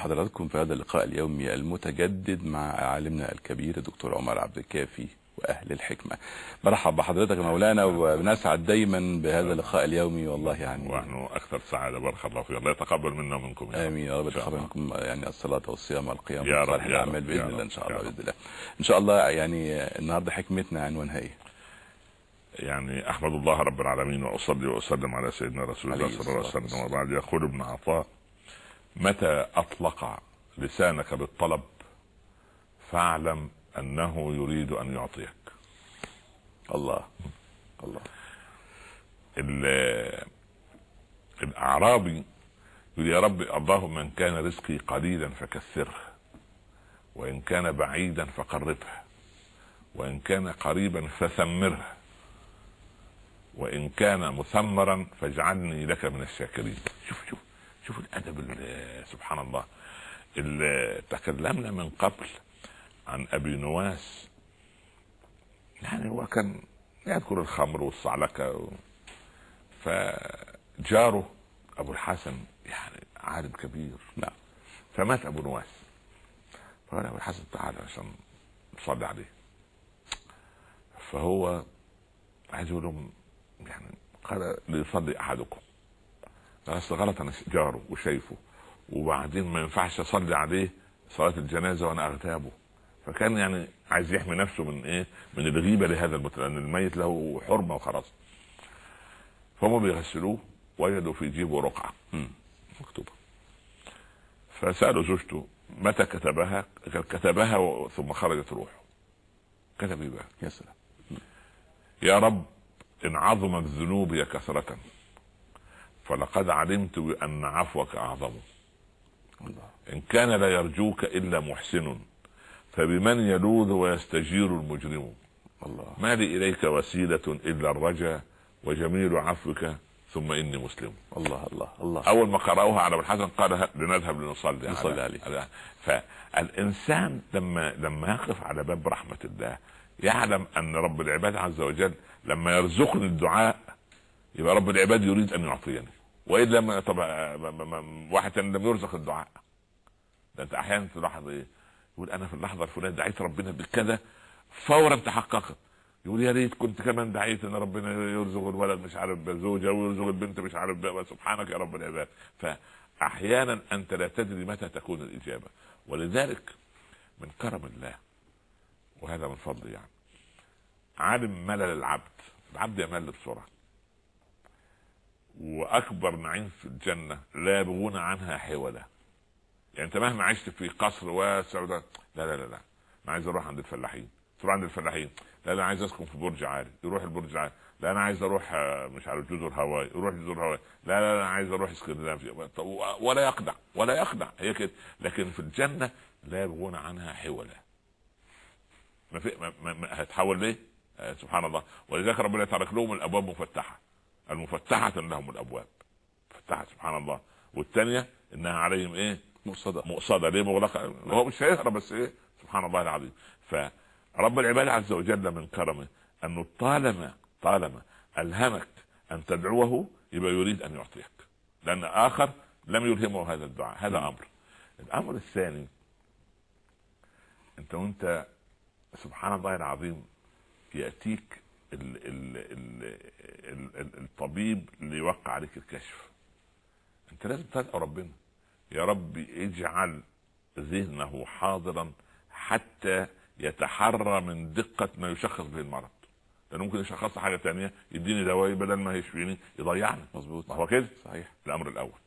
حضراتكم في هذا اللقاء اليومي المتجدد مع عالمنا الكبير الدكتور عمر عبد الكافي وأهل الحكمة. برحب بحضرتك يا مولانا وبنسعد دايما بهذا اللقاء اليومي والله يعني ونحن أكثر سعادة بارك الله فيك الله يتقبل منا ومنكم. آمين يا رب يتقبل. منكم يعني الصلاة والصيام والقيام يا رب، وصالح يا الأعمال رب، باذن الله إن شاء الله. بإذن الله. إن شاء الله يعني النهارده حكمتنا عنوانها إيه؟ يعني أحمد الله رب العالمين وأصلي وأسلم على سيدنا رسول الله صلى الله عليه وسلم وبعد يقول ابن عطاء متى أطلق لسانك بالطلب؟ فاعلم أنه يريد أن يعطيك. الله. الله. ال- الاعرابي يقول يا رب اللهم ان كان رزقي قليلا فكثره وإن كان بعيدا فقربه وإن كان قريبا فثمره وإن كان مثمرا فاجعلني لك من الشاكرين. شوف شوف. شوف الأدب ال- سبحان الله. ال- تكلمنا من قبل عن أبي نواس. يعني هو كان يذكر الخمر والصعلكة و... فجاره أبو الحسن يعني عالم كبير. نعم فمات أبو نواس. فقال أبو الحسن تعالى عشان نصلي عليه. فهو عايز يقول لهم يعني قال ليصلي أحدكم. اصل غلط أنا جاره وشايفه وبعدين ما ينفعش أصلي عليه صلاة الجنازة وأنا أغتابه فكان يعني عايز يحمي نفسه من إيه؟ من الغيبة لهذا المت... لأن الميت له حرمة وخلاص. فهم بيغسلوه وجدوا في جيبه رقعة. مكتوبة. فسألوا زوجته متى كتبها؟ قال كتبها و- ثم خرجت روحه. كتب إيه بقى؟ يا سلام يا رب إن عظمت ذنوبي كثرة فلقد علمت بأن عفوك الله. إن كان لا يرجوك إلا محسن فبمن يلوذ ويستجير المجرم؟ الله. ما لي إليك وسيلة إلا الرجا وجميل عفوك ثم إني مسلم. الله الله الله. أول ما قرأوها على أبو الحسن قال لنذهب لنصلي. نصلي عليه. على فالإنسان لما لما يقف على باب رحمة الله يعلم أن رب العباد عز وجل لما يرزقني الدعاء يبقى رب العباد يريد أن يعطيني. والا ما طب واحد تاني لم يرزق الدعاء. ده أنت أحيانا تلاحظ إيه؟ يقول أنا في اللحظة الفلانية دعيت ربنا بكذا فورا تحققت. يقول يا ريت كنت كمان دعيت إن ربنا يرزق الولد مش عارف بزوجة ويرزق البنت مش عارف بقى سبحانك يا رب العباد. فأحيانا أنت لا تدري متى تكون الإجابة. ولذلك من كرم الله وهذا من فضله يعني عالم ملل العبد. العبد يمل بسرعة. وأكبر نعيم في الجنة لا يبغون عنها حولا يعني أنت مهما عشت في قصر واسع لا لا لا لا. أنا عايز أروح عند الفلاحين. تروح عند الفلاحين. لا أنا عايز أسكن في برج عالي. يروح البرج العالي لا أنا عايز أروح آه، مش عارف جزر هاواي. يروح جزر هاواي. لا لا أنا عايز أروح اسكندنافيا. ولا يقدع. ولا يقدع. هي كده. لكن في الجنة لا يبغون عنها حولا ما في ما ما ما هتحول ليه؟ آه سبحان الله. ولذلك ربنا ترك لهم الأبواب مفتحة. المفتحة لهم الأبواب. مفتحة سبحان الله. والثانيه إنها عليهم إيه؟ مؤصدة مؤصدة ليه مغلقة؟ هو مش هيهرب بس إيه؟ سبحان الله العظيم. فرب العباد عز وجل من كرمه أنه طالما طالما ألهمك أن تدعوه يبقى يريد أن يعطيك. لأن آخر لم يلهمه هذا الدعاء هذا أمر. الأمر الثاني أنت وأنت سبحان الله العظيم يأتيك ال ال ال ال ال الطبيب ليوقع عليك الكشف. انت لازم تدعو ربنا. يا رب اجعل ذهنه حاضرا حتى يتحرى من دقة ما يشخص به المرض. لأنه ممكن يشخص حاجة تانية يديني دواء بدل ما يشفيني يضيعني. مظبوط. ما هو كده؟ صحيح. الأمر الأول.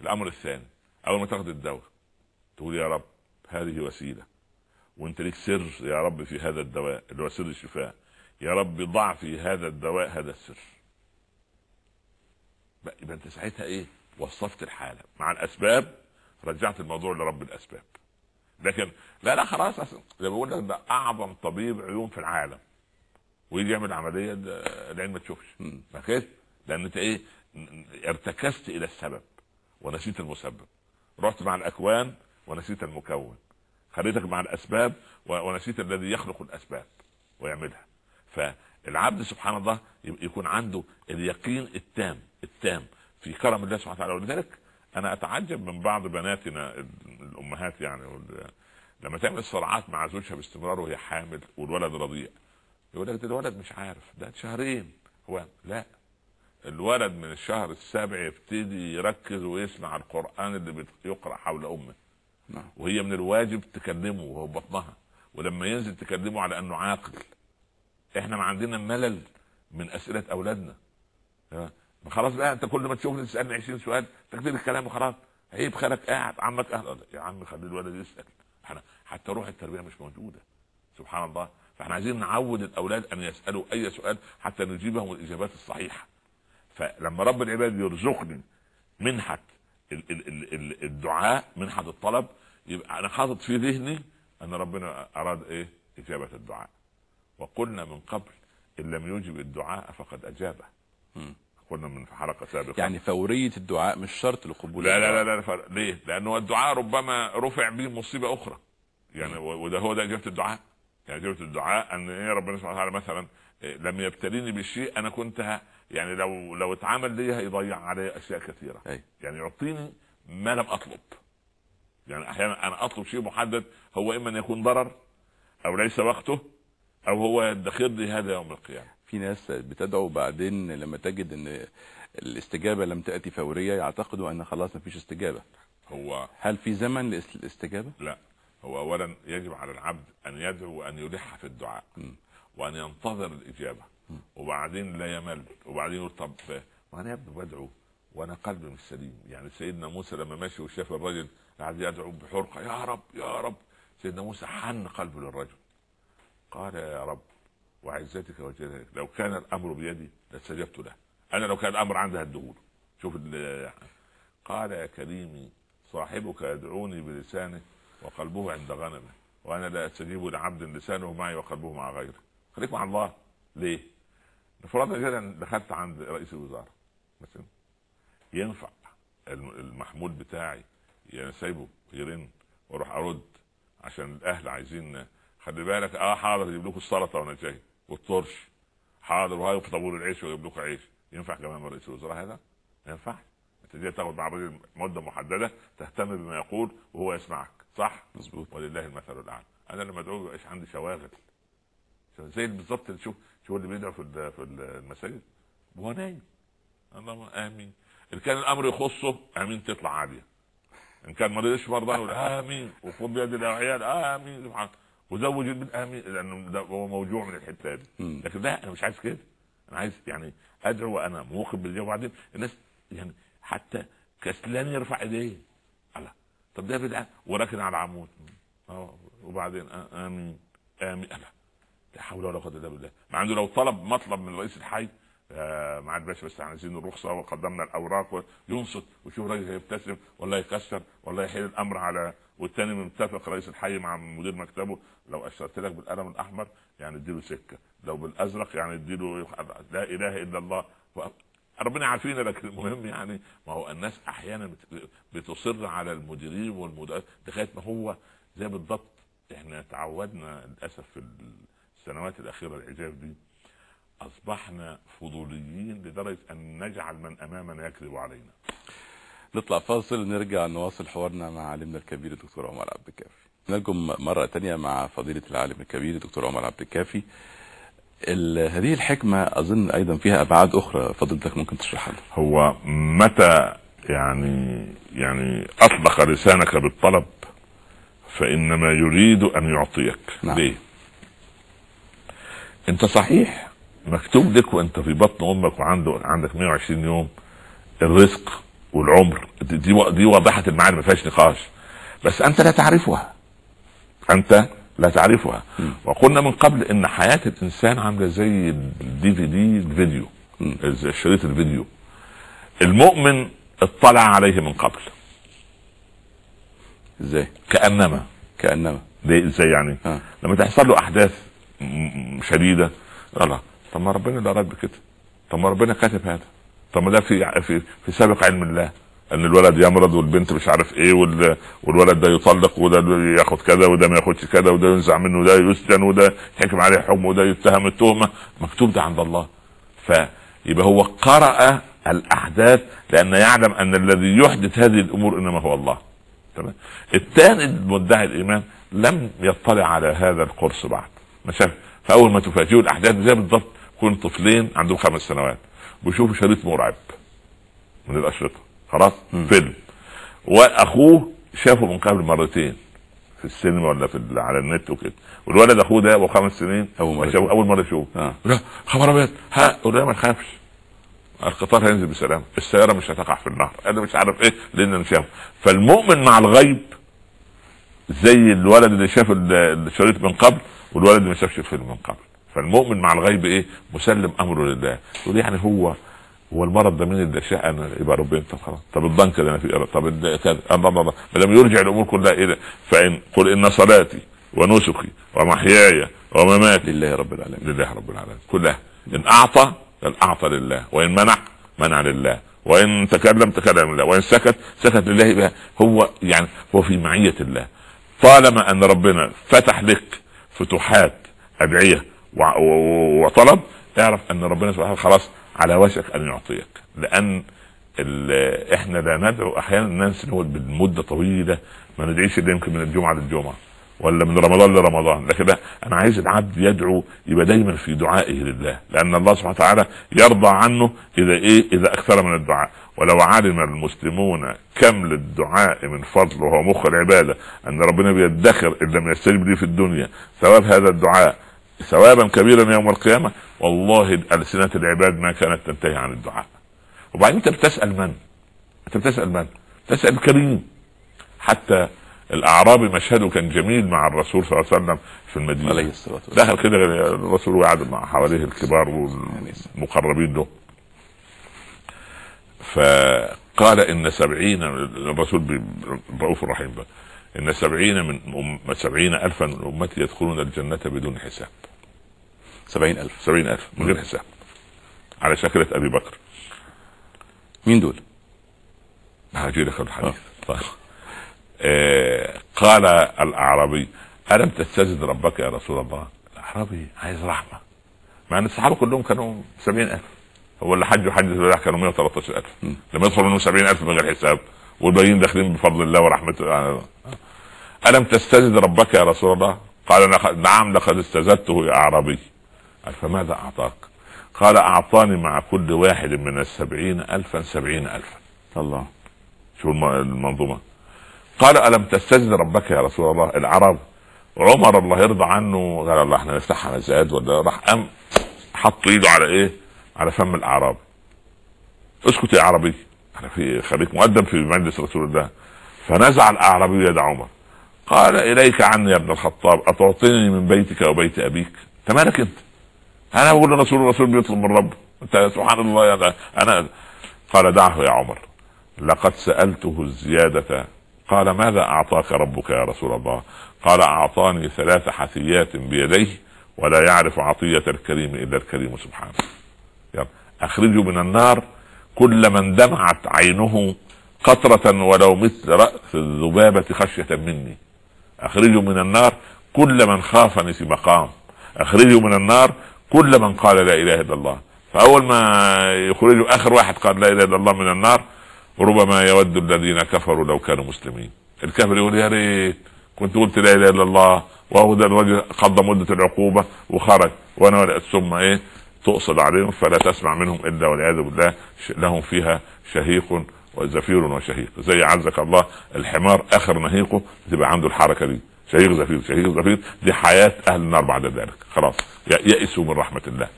الأمر الثاني أول ما تاخد الدواء تقول يا رب هذه وسيلة. وانت ليك سر يا رب في هذا الدواء اللي هو سر الشفاء. يا رب ضع في هذا الدواء هذا السر. بقى يبقى انت ساعتها إيه؟ وصفت الحالة. مع الأسباب رجعت الموضوع لرب الأسباب. لكن لا لا خلاص زي ما بقول لك ده أعظم طبيب عيون في العالم. ويجي يعمل عملية العين ما تشوفش. ما كده لأن أنت إيه؟ ارتكست إلى السبب ونسيت المسبب. رحت مع الأكوان ونسيت المكون. خليتك مع الأسباب ونسيت الذي يخلق الأسباب ويعملها. فالعبد سبحان الله يكون عنده اليقين التام التام في كرم الله سبحانه وتعالى. ولذلك أنا أتعجب من بعض بناتنا الأمهات يعني لما تعمل صراعات مع زوجها باستمرار وهي حامل والولد رضيع يقول لك ده الولد مش عارف ده شهرين. هو لا الولد من الشهر السابع يبتدي يركز ويسمع القرآن اللي بيقرا حول أمه. نعم. وهي من الواجب تكلمه وهو بطنها ولما ينزل تكلمه على أنه عاقل. إحنا ما عندنا ملل من أسئلة أولادنا. خلاص بقى انت كل ما تشوفني تسألني 20 سؤال تكتب الكلام وخلاص. عيب خالك قاعد عمك قاعد. يا عم خلي الولد يسأل. إحنا حتى روح التربية مش موجودة. سبحان الله. فاحنا عايزين نعود الأولاد أن يسألوا أي سؤال حتى نجيبهم الإجابات الصحيحة. فلما رب العباد يرزقني منحة ال- ال- ال- ال- الدعاء منحة الطلب يبقى أنا حاطط في ذهني أن ربنا أراد إيه؟ إجابة الدعاء. وقلنا من قبل إن لم يجب الدعاء فقد أجابه. قلنا من حلقة سابقة يعني فورية الدعاء مش شرط لقبول لا لا. لا لا فرق. ليه؟ لأنه الدعاء ربما رفع به مصيبة أخرى يعني و- وده هو ده إجابة الدعاء يعني إجابة الدعاء أن إيه ربنا سبحانه وتعالى مثلا إيه لم يبتليني بالشيء أنا كنت ه- يعني لو لو اتعمل لي هيضيع علي أشياء كثيرة أي. يعني يعطيني ما لم أطلب يعني أحيانا أنا أطلب شيء محدد هو إما أن يكون ضرر أو ليس وقته أو هو يدخر لي هذا يوم القيامة. في ناس بتدعو بعدين لما تجد إن الاستجابة لم تأتي فورية يعتقدوا إن خلاص مفيش استجابة. هو هل في زمن للاستجابه لا. هو اولا يجب على العبد أن يدعو وأن يلح في الدعاء وأن ينتظر الإجابة. وبعدين لا يمل وبعدين يقول طب ما أنا يا ابني بدعو وأنا قلبي مش سليم. يعني سيدنا موسى لما مشي وشاف الرجل قاعد يدعو بحرقة يا رب يا رب. سيدنا موسى حن قلبه للرجل. قال يا رب وعزتك وجلالك لو كان الأمر بيدي لاستجبت له. أنا لو كان الأمر عندي هديهوله شوف ال- قال يا كريمي صاحبك يدعوني بلسانه وقلبه عند غنمه وأنا لا أستجيب لعبد لسانه معي وقلبه مع غيره. خليك مع الله. ليه؟ فرضا كده دخلت عند رئيس الوزراء مثلا. ينفع الم- المحمول بتاعي يعني سايبه يرن وأروح أرد عشان الأهل عايزين خلي بالك آه حاضر يجيب لكم السلطة وأنا جاي والطرش حاضر وهاي في طابور العيش ويجيب لكم عيش. ينفع كمان رئيس الوزراء هذا؟ ما ينفعش. أنت جاي تاخد مع الراجل مدة محددة تهتم بما يقول وهو يسمعك صح؟ مظبوط. ولله المثل الأعلى. أنا لما ادعو مبقاش عندي شواغل. زي بالظبط شوف شوف اللي بيدعو في في المساجد؟ وهو نايم. اللهم آمين. إن كان الأمر يخصه آمين تطلع عاليه إن كان ما رضيش مرضى يقول آمين. وخذ بيد الاعيان آمين. سبحان وزوج البنت امين لأنه ده هو موجوع من الحتة دي. لكن لا أنا مش عايز كده. أنا عايز يعني أدعو وأنا موقف بالاجابه وبعدين الناس يعني حتى كسلان يرفع إيديه. الله طب ده بدعة وراكن على العمود آه وبعدين آمين. آمين. الله لا حول ولا قوة إلا بالله. مع إنه لو طلب مطلب من رئيس الحي آه معالي الباشا بس عايزين الرخصة وقدمنا الأوراق وينصت ويشوف الراجل هيبتسم ولا يكسر ولا يحيل الأمر على والتاني متفق رئيس الحي مع مدير مكتبه لو أشرت لك بالقلم الأحمر يعني اديله سكة لو بالأزرق يعني اديله لا إله إلا الله. ربنا عارفين لكن المهم يعني ما هو الناس أحيانا بت- بتصر على المديرين والمدير لغاية ما هو زي بالضبط. إحنا تعودنا للأسف في السنوات الأخيرة العجاب دي أصبحنا فضوليين لدرجة أن نجعل من أمامنا يكذب علينا. نطلع فاصل نرجع نواصل حوارنا مع عالمنا الكبير الدكتور عمر عبد الكافي. نرجم مرة تانية مع فضيلة العالم الكبير الدكتور عمر عبد الكافي. ال- هذه الحكمة أظن أيضا فيها أبعاد أخرى فضيلتك ممكن تشرحها هو متى يعني يعني أطلق لسانك بالطلب؟ فإنما يريد أن يعطيك. نعم. ليه؟ أنت صحيح مكتوب لك وأنت في بطن أمك وعنده عندك 120 يوم الرزق. والعمر. دي دي, واضحة المعاني ما فيهاش نقاش. بس أنت لا تعرفها. أنت لا تعرفها. وقلنا من قبل إن حياة الإنسان عاملة زي الدي في دي الفيديو شريط الفيديو. المؤمن اطلع عليه من قبل. إزاي؟ كأنما. كأنما. ليه؟ إزاي يعني؟ آه. لما تحصل له أحداث شديدة الله طب ما ربنا اللي اراد بكده طب ما ربنا كاتب هذا. طب ما ده في في في سابق علم الله إن الولد يمرض والبنت مش عارف إيه وال- والولد ده يطلق وده ياخد كذا وده ما ياخدش كذا وده ينزع منه وده يسجن وده يحكم عليه حكم وده يتهم التهمة. مكتوب ده عند الله. فيبقى هو قرأ الأحداث لأن يعلم أن الذي يحدث هذه الأمور إنما هو الله. تمام. الثاني المدعي الإيمان لم يطلع على هذا القرص بعد. ما شاف فأول ما تفاجئوا الأحداث زي بالضبط كون طفلين عندهم خمس سنوات. بيشوفوا شريط مرعب من الأشرطة. خلاص. فيلم. وأخوه شافه من قبل مرتين في السينما ولا في على النت وكده. والولد أخوه ده أبو خمس سنين. أول مرة شافه أول مرة يشوفه. لا خبر أبيض ها قول ما تخافش. القطار هينزل بسلام السيارة مش هتقع في النهر. أنا مش عارف إيه لأن أنا شافه فالمؤمن مع الغيب زي الولد اللي شاف ال- الشريط من قبل والولد اللي ما شافش الفيلم من قبل. فالمؤمن مع الغيب إيه؟ مسلم أمره لله. يقول يعني هو هو المرض ده مين اللي شاء أنا يبقى ربنا طب خلاص. طب الضنك اللي أنا فيه طب كذا. ما دام يرجع الأمور كلها إلى فان قل إن صلاتي ونسكي ومحياي ومماتي لله رب العالمين. لله رب العالمين. كلها. إن أعطى أعطى لله. وإن منع منع لله. وإن تكلم تكلم لله. وإن سكت سكت لله يبقى هو يعني هو في معية الله. طالما أن ربنا فتح لك فتوحات أدعية وطلب اعرف أن ربنا سبحانه وتعالى خلاص على وشك أن يعطيك. لأن إحنا لا ندعو أحيانا الناس نقول بالمدة طويلة ما ندعيش إلا يمكن من الجمعة للجمعة ولا من رمضان لرمضان. لكن أنا عايز العبد يدعو يبقى دايما في دعائه لله لأن الله سبحانه وتعالى يرضى عنه إذا إيه؟ إذا أكثر من الدعاء. ولو علم المسلمون كم للدعاء من فضل وهو مخ العبادة أن ربنا بيدخر إن لم يستجب لي في الدنيا ثواب هذا الدعاء ثوابا كبيرا يوم القيامة. والله ألسنة العباد ما كانت تنتهي عن الدعاء. وبعدين أنت بتسأل من؟ أنت بتسأل من؟ تسال الكريم حتى الأعرابي مشهده كان جميل مع الرسول صلى الله عليه وسلم في المدينة. عليه الصلاة والسلام. دخل كده الرسول وقعد مع حواليه الكبار والمقربين له فقال إن سبعين الرسول رؤوف رحيم بقى إن سبعين من أم سبعين الفا من أمتي يدخلون الجنة بدون حساب. سبعين ألف سبعين ألف من غير حساب. على شكلة أبي بكر. مين دول؟ هاجي لك الحديث. طيب. آه قال الأعرابي ألم تستزد ربك يا رسول الله؟ الأعرابي عايز رحمة. مع إن الصحابة كلهم كانوا سبعين ألف. هو اللي حج وحج الوداع كانوا 113 ألف. م. لما يدخل منهم 70 ألف من غير حساب والباقيين داخلين بفضل الله ورحمته. آه. ألم تستزد ربك يا رسول الله؟ قال نعم لقد استزدته يا أعرابي. قال فماذا أعطاك؟ قال أعطاني مع كل واحد من السبعين الفا سبعين الفا. الله. شو الم- المنظومة؟ قال ألم تستجد ربك يا رسول الله؟ العرب. عمر الله يرضى عنه. قال الله إحنا نفتحها مزاد ولا راح؟ قام حط إيده على إيه؟ على فم الأعراب. اسكت يا عربي. أنا في خليك مؤدب في مجلس رسول الله. فنزع الأعرابي يد عمر. قال إليك عني يا ابن الخطاب. أتعطيني من بيتك وبيت أبيك؟ انت مالك أنت. أنا بقول للرسول الرسول بيطلب من ربه. أنت سبحان الله يا أنا قال دعه يا عمر. لقد سألته الزيادة. قال ماذا أعطاك ربك يا رسول الله؟ قال أعطاني ثلاث حثيات بيديه ولا يعرف عطية الكريم إلا الكريم سبحانه. يلا. أخرجوا من النار. كل من دمعت عينه قطرة ولو مثل رأس الذبابة خشية مني. أخرجوا من النار. كل من خافني في مقام أخرجوا من النار. كل من قال لا إله إلا الله. فأول ما يخرجوا آخر واحد قال لا إله إلا الله من النار ربما يود الذين كفروا لو كانوا مسلمين. الكافر يقول يا ريت كنت قلت لا إله إلا الله وهو ده الرجل قضى مدة العقوبة وخرج. وأنا ثم إيه؟ تؤصل عليهم فلا تسمع منهم إلا والعياذ بالله لهم فيها شهيق وزفير وشهيق. زي عزك الله الحمار آخر نهيقه تبقى عنده الحركة دي. شهيق زفير شهيق زفير دي حياة أهل النار بعد ذلك. خلاص. يئسوا من رحمة الله.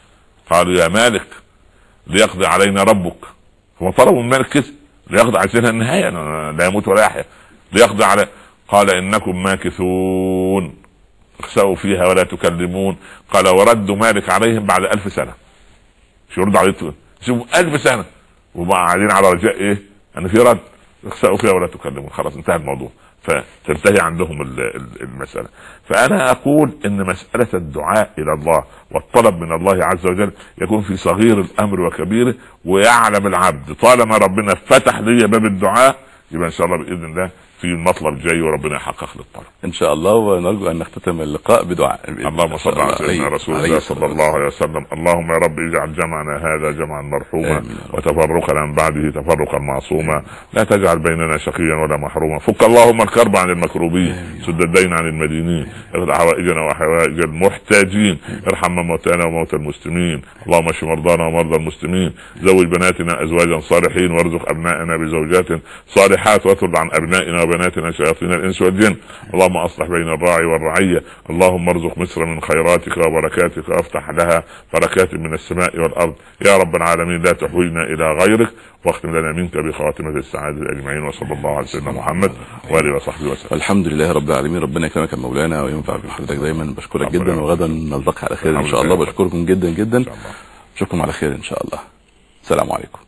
قالوا يا مالك ليقضي علينا ربك. هو طلبوا من مالك كده ليقضي عايزينها النهاية. لا يموت ولا يحيا. ليقضي على قال إنكم ماكثون. اخسأوا فيها ولا تكلمون. قال وردوا مالك عليهم بعد ألف سنة. شو يرد عليه؟ شوفوا ألف سنة. وما قاعدين على رجاء إيه؟ ان في رد. اخسأوا فيها ولا تكلمون. خلاص انتهى الموضوع. فتنتهي عندهم ال- ال- المسألة. فأنا أقول إن مسألة الدعاء إلى الله والطلب من الله عز وجل يكون في صغير الأمر وكبيره ويعلم العبد. طالما ربنا فتح لي باب الدعاء يبقى إن شاء الله بإذن الله في مطلب جاي وربنا يحقق لي الطلب. إن شاء الله ونرجو أن نختتم اللقاء بدعاء. اللهم الله. صل على سيدنا رسول الله صلى الله عليه وسلم. اللهم يا رب اجعل جمعنا هذا جمعا مرحوما. وتفرقنا من بعده تفرقا معصوما. لا تجعل بيننا شقيا ولا محروما. فك اللهم الكرب عن المكروبين سد الدين عن المدينين اغفر حوائجنا وحوائج المحتاجين. ارحم موتانا وموتى المسلمين. اللهم اشف مرضانا ومرضى المسلمين. زوج بناتنا أزواجا صالحين وارزق أبنائنا بزوجات صالحات واطرد عن أبنائنا وبناتنا شياطين الإنس والجن. اللهم أصلح بين الراعي والرعية. اللهم ارزق مصر من خيراتك وبركاتك وأفتح لها بركات من السماء والأرض. يا رب العالمين لا تحوينا إلى غيرك واختم لنا منك بخاتمة السعادة أجمعين وصلى الله على سيدنا محمد وآله وصحبه وسلم. والحمد لله رب العالمين. ربنا يكرمك يا مولانا وينفع بحضرتك دايما. بشكرك جدا. وغدا. نلتقي على خير إن الحمد شاء الله. لله. بشكركم جدا جدا. أشوفكم على خير إن شاء الله. السلام عليكم.